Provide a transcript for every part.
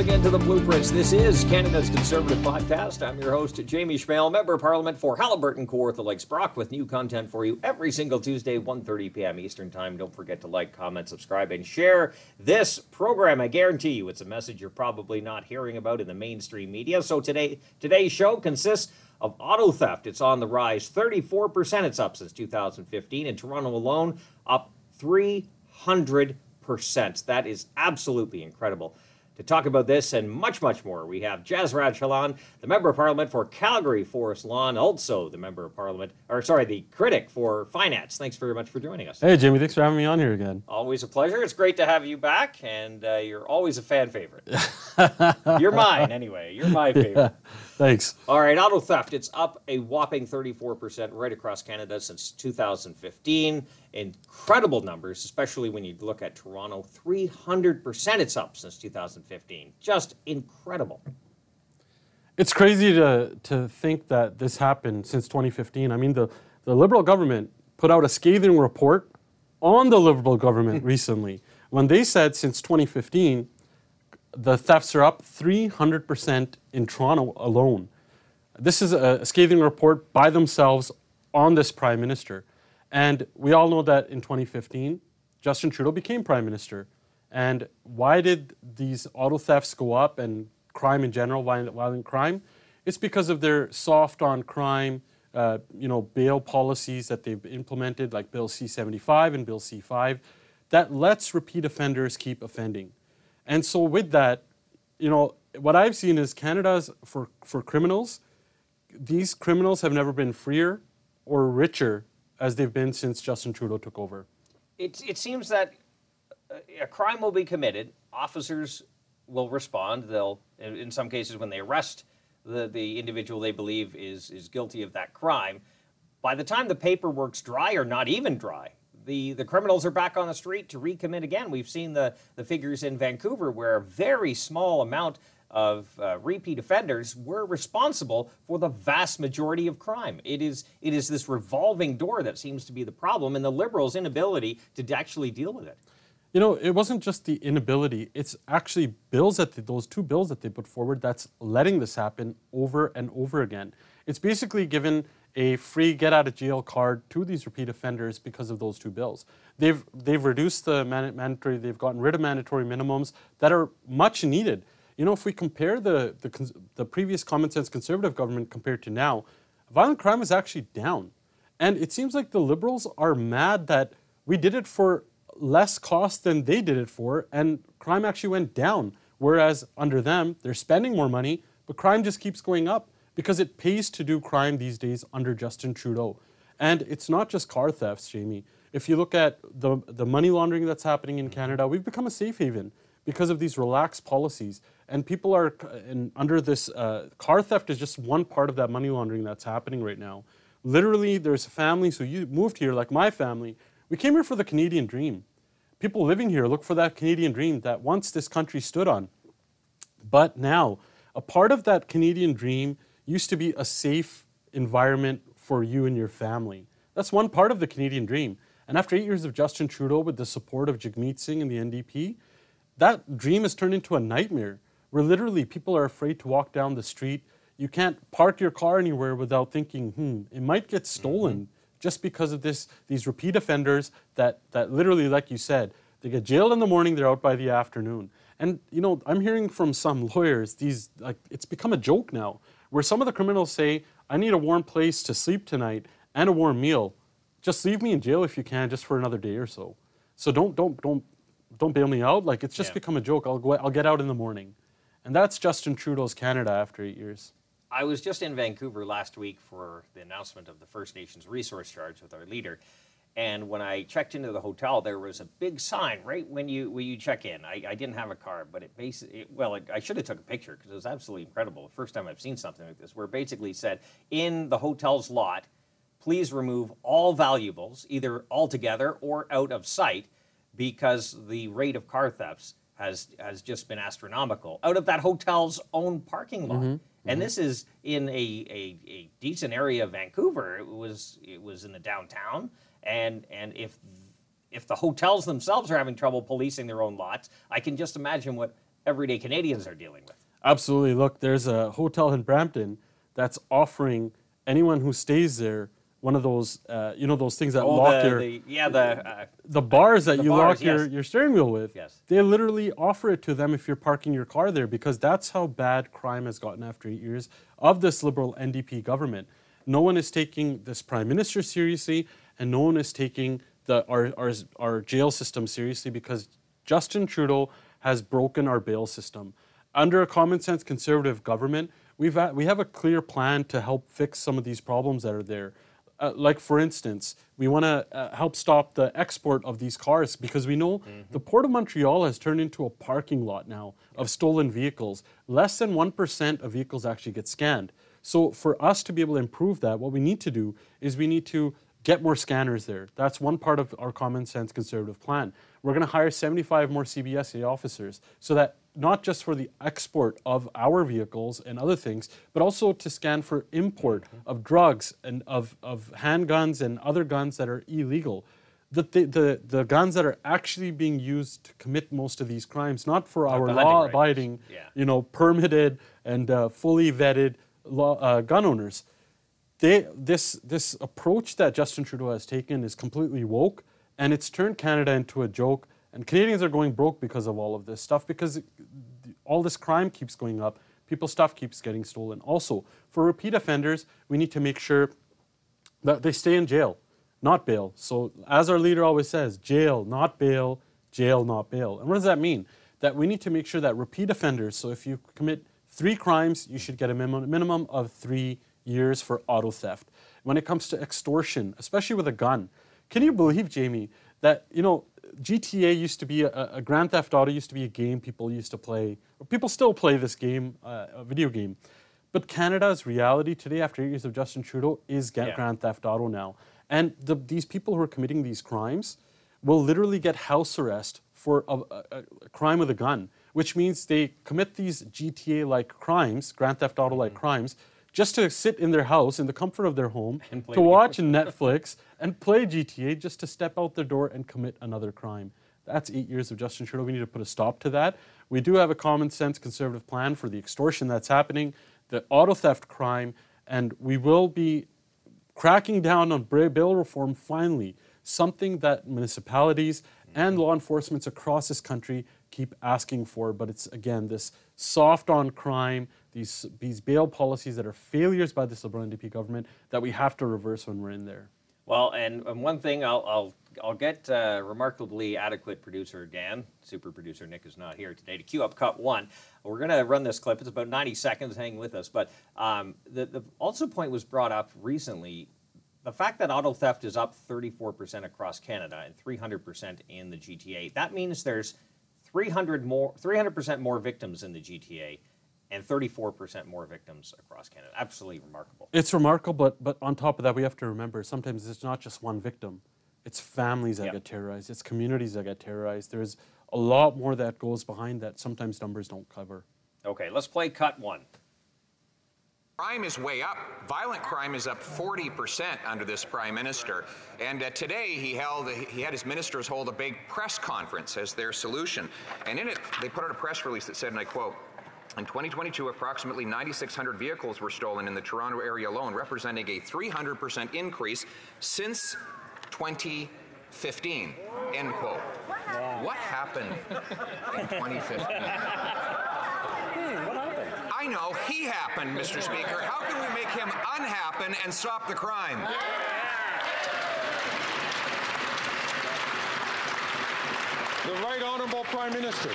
again to the Blueprints. This is Canada's Conservative Podcast. I'm your host, Jamie Schmale, Member of Parliament for Haliburton, Kawartha Lakes, Brock, with new content for you every single Tuesday, 1.30 p.m. Eastern Time. Don't forget to like, comment, subscribe, and share this program. I guarantee you it's a message you're probably not hearing about in the mainstream media. So today, today's show consists of auto theft. It's on the rise. 34% it's up since 2015. In Toronto alone, up 300%. That is absolutely incredible. To talk about this and much, much more, we have Jasraj Hallan, the Member of Parliament for Calgary Forest Lawn, also the Member of Parliament, or sorry, the critic for Finance. Thanks very much for joining us. Hey, Jimmy, thanks for having me on here again. Always a pleasure. It's great to have you back, and uh, you're always a fan favorite. you're mine, anyway. You're my favorite. Thanks. All right, auto theft. It's up a whopping 34% right across Canada since 2015. Incredible numbers, especially when you look at Toronto. 300% it's up since 2015. Just incredible. It's crazy to, to think that this happened since 2015. I mean, the, the Liberal government put out a scathing report on the Liberal government recently when they said since 2015 the thefts are up 300% in Toronto alone. This is a scathing report by themselves on this prime minister. And we all know that in 2015, Justin Trudeau became prime minister. And why did these auto thefts go up and crime in general, violent, violent crime? It's because of their soft on crime, uh, you know, bail policies that they've implemented, like Bill C-75 and Bill C-5, that lets repeat offenders keep offending. And so with that, you know, what I've seen is Canada's for, for criminals, these criminals have never been freer or richer as they've been since Justin Trudeau took over. It, it seems that uh, a crime will be committed, officers will respond. They'll, in some cases, when they arrest the, the individual they believe is, is guilty of that crime, by the time the paperwork's dry or not even dry, the, the criminals are back on the street to recommit again. We've seen the, the figures in Vancouver where a very small amount of uh, repeat offenders were responsible for the vast majority of crime. It is it is this revolving door that seems to be the problem, and the Liberals' inability to actually deal with it. You know, it wasn't just the inability; it's actually bills that they, those two bills that they put forward that's letting this happen over and over again. It's basically given a free get out of jail card to these repeat offenders because of those two bills. They've, they've reduced the mandatory, they've gotten rid of mandatory minimums that are much needed. You know, if we compare the, the, the previous common sense conservative government compared to now, violent crime is actually down. And it seems like the liberals are mad that we did it for less cost than they did it for, and crime actually went down. Whereas under them, they're spending more money, but crime just keeps going up because it pays to do crime these days under Justin Trudeau. And it's not just car thefts, Jamie. If you look at the, the money laundering that's happening in Canada, we've become a safe haven because of these relaxed policies. And people are and under this uh, car theft is just one part of that money laundering that's happening right now. Literally, there's families who moved here, like my family. We came here for the Canadian dream. People living here look for that Canadian dream that once this country stood on. But now, a part of that Canadian dream used to be a safe environment for you and your family. That's one part of the Canadian dream. And after eight years of Justin Trudeau with the support of Jagmeet Singh and the NDP, that dream has turned into a nightmare where literally people are afraid to walk down the street. You can't park your car anywhere without thinking, hmm, it might get stolen mm-hmm. just because of this, these repeat offenders that, that literally, like you said, they get jailed in the morning, they're out by the afternoon. And you know, I'm hearing from some lawyers, these like it's become a joke now where some of the criminals say, I need a warm place to sleep tonight and a warm meal. Just leave me in jail if you can, just for another day or so. So don't don't don't don't bail me out. Like it's just yeah. become a joke. I'll go. I'll get out in the morning, and that's Justin Trudeau's Canada after eight years. I was just in Vancouver last week for the announcement of the First Nations resource charge with our leader, and when I checked into the hotel, there was a big sign right when you when you check in. I, I didn't have a card, but it basically well, it, I should have took a picture because it was absolutely incredible. The first time I've seen something like this, where it basically said in the hotel's lot, please remove all valuables, either altogether or out of sight, because the rate of car thefts has has just been astronomical out of that hotel's own parking lot. Mm-hmm. And mm-hmm. this is in a, a, a decent area of Vancouver. It was it was in the downtown and and if if the hotels themselves are having trouble policing their own lots, I can just imagine what everyday Canadians are dealing with. Absolutely. Look, there's a hotel in Brampton that's offering anyone who stays there one of those, uh, you know, those things that Oh, lock the, your the yeah the uh, the bars that The you bars, lock your, yes. your steering wheel with. Yes. They literally offer it to them if you're parking your car there because that's how bad crime has gotten after eight years of this liberal NDP government. No one is taking this prime minister seriously, and no one is taking the our our, our jail system seriously because Justin Trudeau has broken our bail system. Under a common sense conservative government, we've had, we have a clear plan to help fix some of these problems that are there. Uh, like for instance, we want to uh, help stop the export of these cars because we know the Port of Montreal has turned into a parking lot now of stolen vehicles. Less than 1% of vehicles actually get scanned. So for us to be able to improve that, what we need to do is we need to get more scanners there. That's one part of our common sense conservative plan. We're going to hire 75 more CBSA officers so that not just for the export of our vehicles and other things, but also to scan for import of drugs and of, of handguns and other guns that are illegal. The, the, the, the guns that are actually being used to commit most of these crimes, not for our law rifles. abiding, Yeah. you know, permitted and uh, fully vetted law, uh, gun owners they, this, this approach that Justin Trudeau has taken is completely woke, and it's turned Canada into a joke. And Canadians are going broke because of all of this stuff, because all this crime keeps going up. People's stuff keeps getting stolen. Also, for repeat offenders, we need to make sure that they stay in jail, not bail. So, as our leader always says, jail, not bail, jail, not bail. And what does that mean? That we need to make sure that repeat offenders, so if you commit three crimes, you should get a minimum, minimum of three years for auto theft. When it comes to extortion, especially with a gun, can you believe, Jamie, that, you know, GTA used to be a, a Grand Theft Auto used to be a game people used to play. People still play this game, uh, a video game. But Canada's reality today, after eight years of Justin Trudeau, is Yeah. Grand Theft Auto now. And the, these people who are committing these crimes will literally get house arrest for a, a, a crime with a gun, which means they commit these GTA-like crimes, Grand Theft Auto-like crimes, just to sit in their house in the comfort of their home And play to watch Netflix and play GTA just to step out their door and commit another crime. That's eight years of Justin Trudeau. We need to put a stop to that. We do have a common sense conservative plan for the extortion that's happening, the auto theft crime, and we will be cracking down on bail reform finally, something that municipalities and law enforcements across this country keep asking for. But it's again this soft on crime, these these bail policies that are failures by Liberal NDP government that we have to reverse when we're in there. Well, and, and one thing I'll I'll I'll get uh, remarkably adequate producer Dan, super producer Nick is not here today to cue up cut one. We're gonna run this clip. It's about 90 seconds. Hang with us. But um, the the also point was brought up recently. The fact that auto theft is up 34% across Canada and 300% in the GTA. That means there's 300 more 300% more victims in the GTA and 34% more victims across Canada. Absolutely remarkable. It's remarkable, but but on top of that, we have to remember sometimes it's not just one victim. It's families that Yeah. get terrorized. It's communities that get terrorized. There's a lot more that goes behind that. Sometimes numbers don't cover. Okay, let's play cut one. Crime is way up. Violent crime is up 40% under this prime minister. And uh, today he held he had his ministers hold a big press conference as their solution. And in it they put out a press release that said and I quote in 2022, approximately 9,600 vehicles were stolen in the Toronto area alone, representing a 300% increase since 2015. End quote. What happened in 2015? Hmm, I know he happened, Mr. Speaker. How can we make him unhappen and stop the crime? The Right Honourable Prime Minister.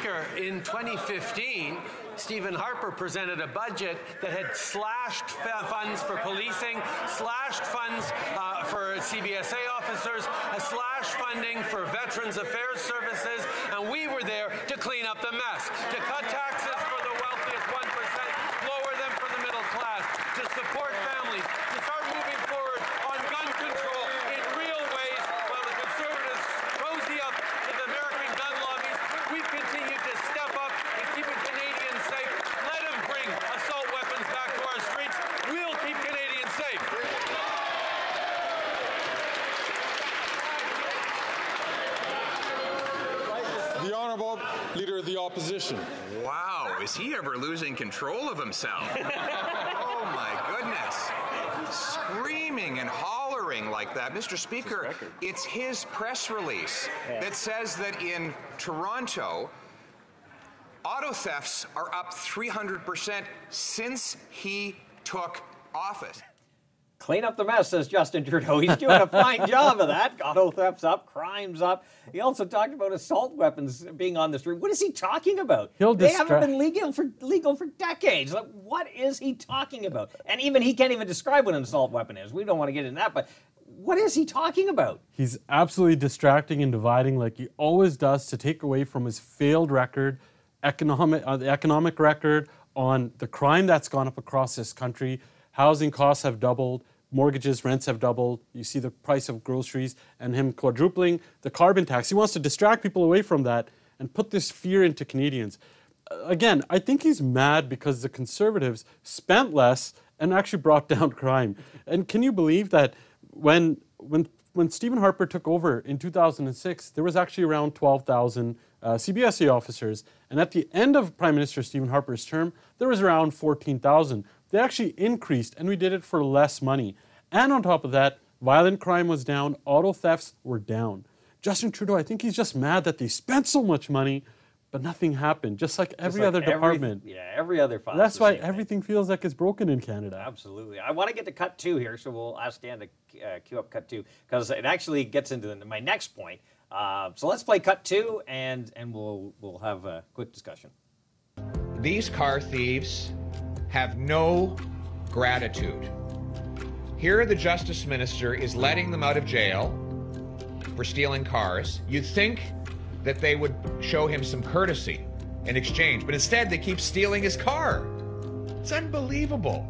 Speaker, in 2015, Stephen Harper presented a budget that had slashed funds for policing, slashed funds uh, for CBSA officers, slashed funding for Veterans Affairs Services, and we were there to clean up the mess, to cut taxes for the wealthiest 1%, lower them for the middle class, to support families, to start moving forward on gun control in real ways while the conservatives cozy up to the American gun lobbies. We've continued to step up and keeping Canadians safe. Let them bring assault weapons back to our streets. We'll keep Canadians safe. The Honourable honorable leader of the opposition. Wow, is he ever losing control of himself? oh my goodness. Screaming and hollering like that. Mr. Speaker, it's his press release that says that in Toronto, auto thefts are up 300% since he took office. Clean up the mess, says Justin Trudeau. He's doing a fine job of that. Auto thefts up, crimes up. He also talked about assault weapons being on the street. What is he talking about? He'll they distra- haven't been legal for legal for decades. Like, what is he talking about? And even he can't even describe what an assault weapon is. We don't want to get into that, but what is he talking about? He's absolutely distracting and dividing like he always does to take away from his failed record, economic, uh, the economic record on the crime that's gone up across this country. Housing costs have doubled, mortgages, rents have doubled. You see the price of groceries and him quadrupling the carbon tax. He wants to distract people away from that and put this fear into Canadians. Uh, Again, I think he's mad because the Conservatives spent less and actually brought down crime. And can you believe that when when when Stephen Harper took over in 2006, there was actually around 12,000 uh, CBSE officers, and at the end of Prime Minister Stephen Harper's term, there was around 14,000. They actually increased, and we did it for less money. And on top of that, violent crime was down, auto thefts were down. Justin Trudeau, I think he's just mad that they spent so much money, but nothing happened, just like every Like other every- department. yeah, every other file. That's why everything feels like it's broken in Canada. Absolutely. I want to get to cut two here, so we'll ask Dan to uh, cue up cut two because it actually gets into the, my next point. Uh, so let's play cut two, and and we'll we'll have a quick discussion. These car thieves have no gratitude. Here, the Justice Minister is letting them out of jail for stealing cars. You'd think that they would show him some courtesy in exchange, but instead they keep stealing his car. It's unbelievable.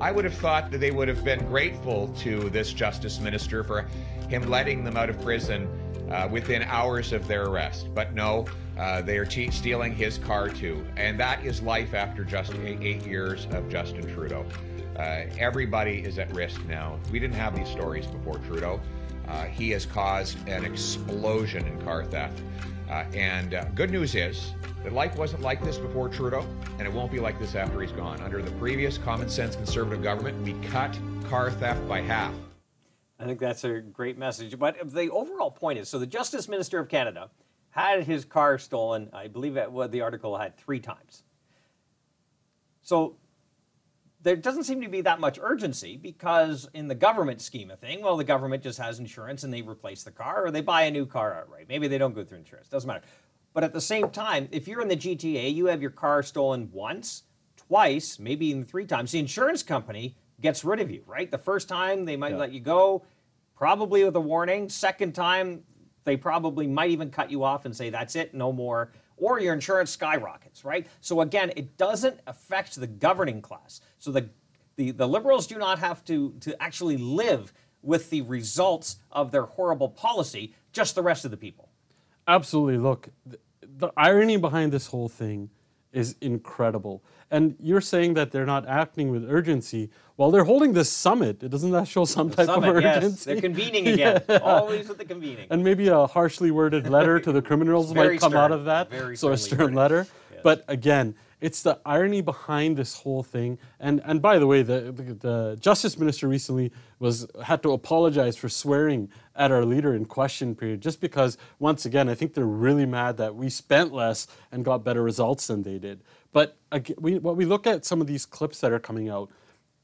I would have thought that they would have been grateful to this Justice Minister for him letting them out of prison uh, within hours of their arrest. But no, uh, they are te- stealing his car too. And that is life after just eight, years of Justin Trudeau. Uh, everybody is at risk now. We didn't have these stories before Trudeau. Uh, he has caused an explosion in car theft. Uh, and uh, good news is that life wasn't like this before Trudeau, and it won't be like this after he's gone. Under the previous common sense conservative government, we cut car theft by half. I think that's a great message. But the overall point is, so the Justice Minister of Canada had his car stolen. I believe that what the article had three times. So there doesn't seem to be that much urgency because in the government scheme of thing, well, the government just has insurance and they replace the car or they buy a new car outright. Maybe they don't go through insurance. Doesn't matter. But at the same time, if you're in the GTA, you have your car stolen once, twice, maybe even three times. The insurance company gets rid of you, right? The first time they might let you go, probably with a warning. Second time, they probably might even cut you off and say, that's it, no more. Or your insurance skyrockets, right? So again, it doesn't affect the governing class. So the, the, the liberals do not have to, to actually live with the results of their horrible policy, just the rest of the people. Absolutely. Look, th- the irony behind this whole thing is incredible. And you're saying that they're not acting with urgency. Well, they're holding this summit. Doesn't that show some type Summit, of yes, urgency? they're convening again. Always with the convening. and maybe a harshly worded letter to the criminals might come out of that. very so a stern worded. letter. But again, it's the irony behind this whole thing. And and by the way, the, the, the justice minister recently was had to apologize for swearing at our leader in question period, just because once again, I think they're really mad that we spent less and got better results than they did. But again, we, when we look at some of these clips that are coming out,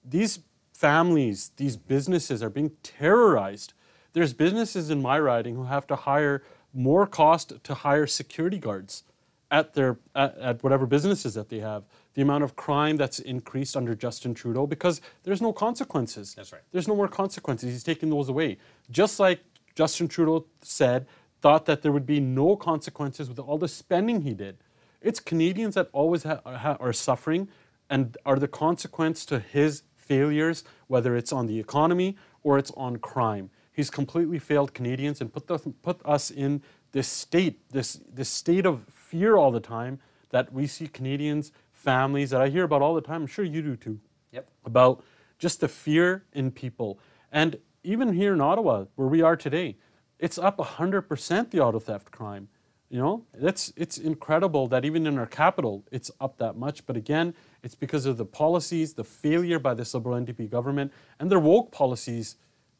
these families, these businesses are being terrorized. There's businesses in my riding who have to hire more cost to hire security guards at their at, at whatever businesses that they have. The amount of crime that's increased under Justin Trudeau because there's no consequences. That's right. There's no more consequences. He's taking those away. Just like Justin Trudeau said, thought that there would be no consequences with all the spending he did. It's Canadians that always ha- ha- are suffering and are the consequence to his failures, whether it's on the economy or it's on crime. He's completely failed Canadians and put, the, put us in this state, this, this state of fear all the time that we see Canadians, families that I hear about all the time. I'm sure you do too Yep. about just the fear in people. And even here in Ottawa, where we are today, it's up 100% the auto theft crime. You know, that's it's incredible that even in our capital, it's up that much. But again, it's because of the policies, the failure by this Liberal NDP government, and their woke policies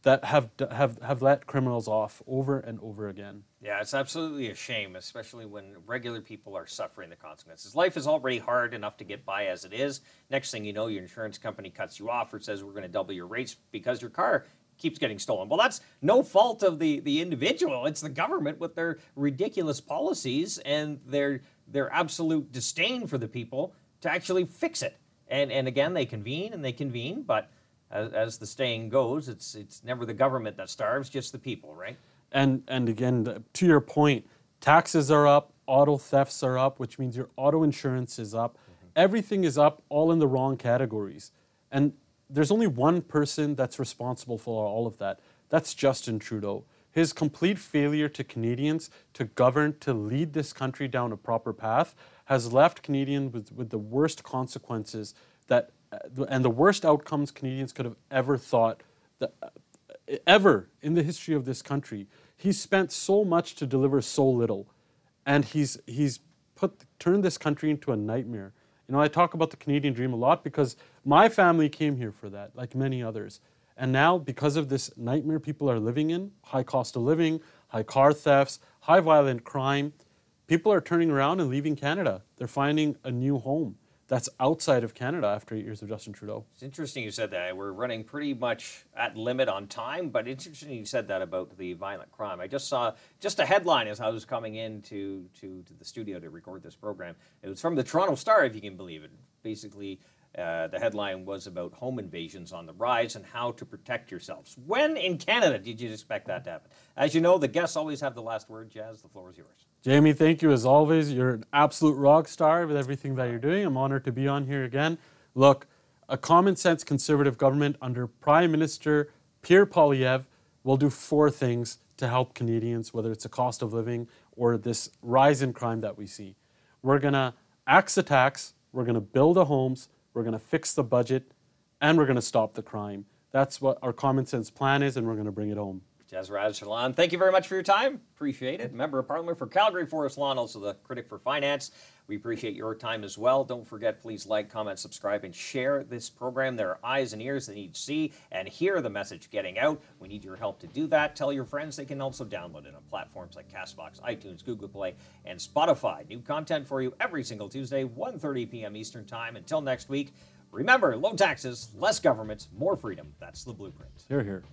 that have have have let criminals off over and over again. Yeah, it's absolutely a shame, especially when regular people are suffering the consequences. Life is already hard enough to get by as it is. Next thing you know, your insurance company cuts you off or says we're going to double your rates because your car keeps getting stolen. Well, that's no fault of the, the individual. It's the government with their ridiculous policies and their their absolute disdain for the people to actually fix it. And and again, they convene and they convene, but as, as the saying goes, it's it's never the government that starves, just the people, right? And and again, to your point, taxes are up, auto thefts are up, which means your auto insurance is up. Mm-hmm. Everything is up, all in the wrong categories. And there's only one person that's responsible for all of that. That's Justin Trudeau. His complete failure to Canadians to govern, to lead this country down a proper path, has left Canadians with, with the worst consequences that, and the worst outcomes Canadians could have ever thought, that, uh, ever in the history of this country. He's spent so much to deliver so little, and he's he's put turned this country into a nightmare. You know, I talk about the Canadian dream a lot because my family came here for that, like many others. And now, because of this nightmare people are living in high cost of living, high car thefts, high violent crime people are turning around and leaving Canada. They're finding a new home that's outside of Canada after eight years of Justin Trudeau. It's interesting you said that. We're running pretty much at limit on time, but it's interesting you said that about the violent crime. I just saw just a headline as I was coming in to, to, to the studio to record this program. It was from the Toronto Star, if you can believe it. Basically, uh, the headline was about home invasions on the rise and how to protect yourselves. When in Canada did you expect that to happen? As you know, the guests always have the last word. Jazz, the floor is yours. Jamie, thank you as always. You're an absolute rock star with everything that you're doing. I'm honored to be on here again. Look, a common sense conservative government under Prime Minister Pierre Poilievre will do four things to help Canadians, whether it's the cost of living or this rise in crime that we see. We're going to axe the tax, we're going to build the homes, we're going to fix the budget, and we're going to stop the crime. That's what our common sense plan is, and we're going to bring it home. Jas Hallan, thank you very much for your time. Appreciate it. Member of Parliament for Calgary Forest Lawn, also the critic for finance. We appreciate your time as well. Don't forget, please like, comment, subscribe, and share this program. There are eyes and ears that need to see and hear the message getting out. We need your help to do that. Tell your friends they can also download it on platforms like Castbox, iTunes, Google Play, and Spotify. New content for you every single Tuesday, 1.30 p.m. Eastern Time. Until next week, remember, low taxes, less government, more freedom. That's the blueprint. Here, here.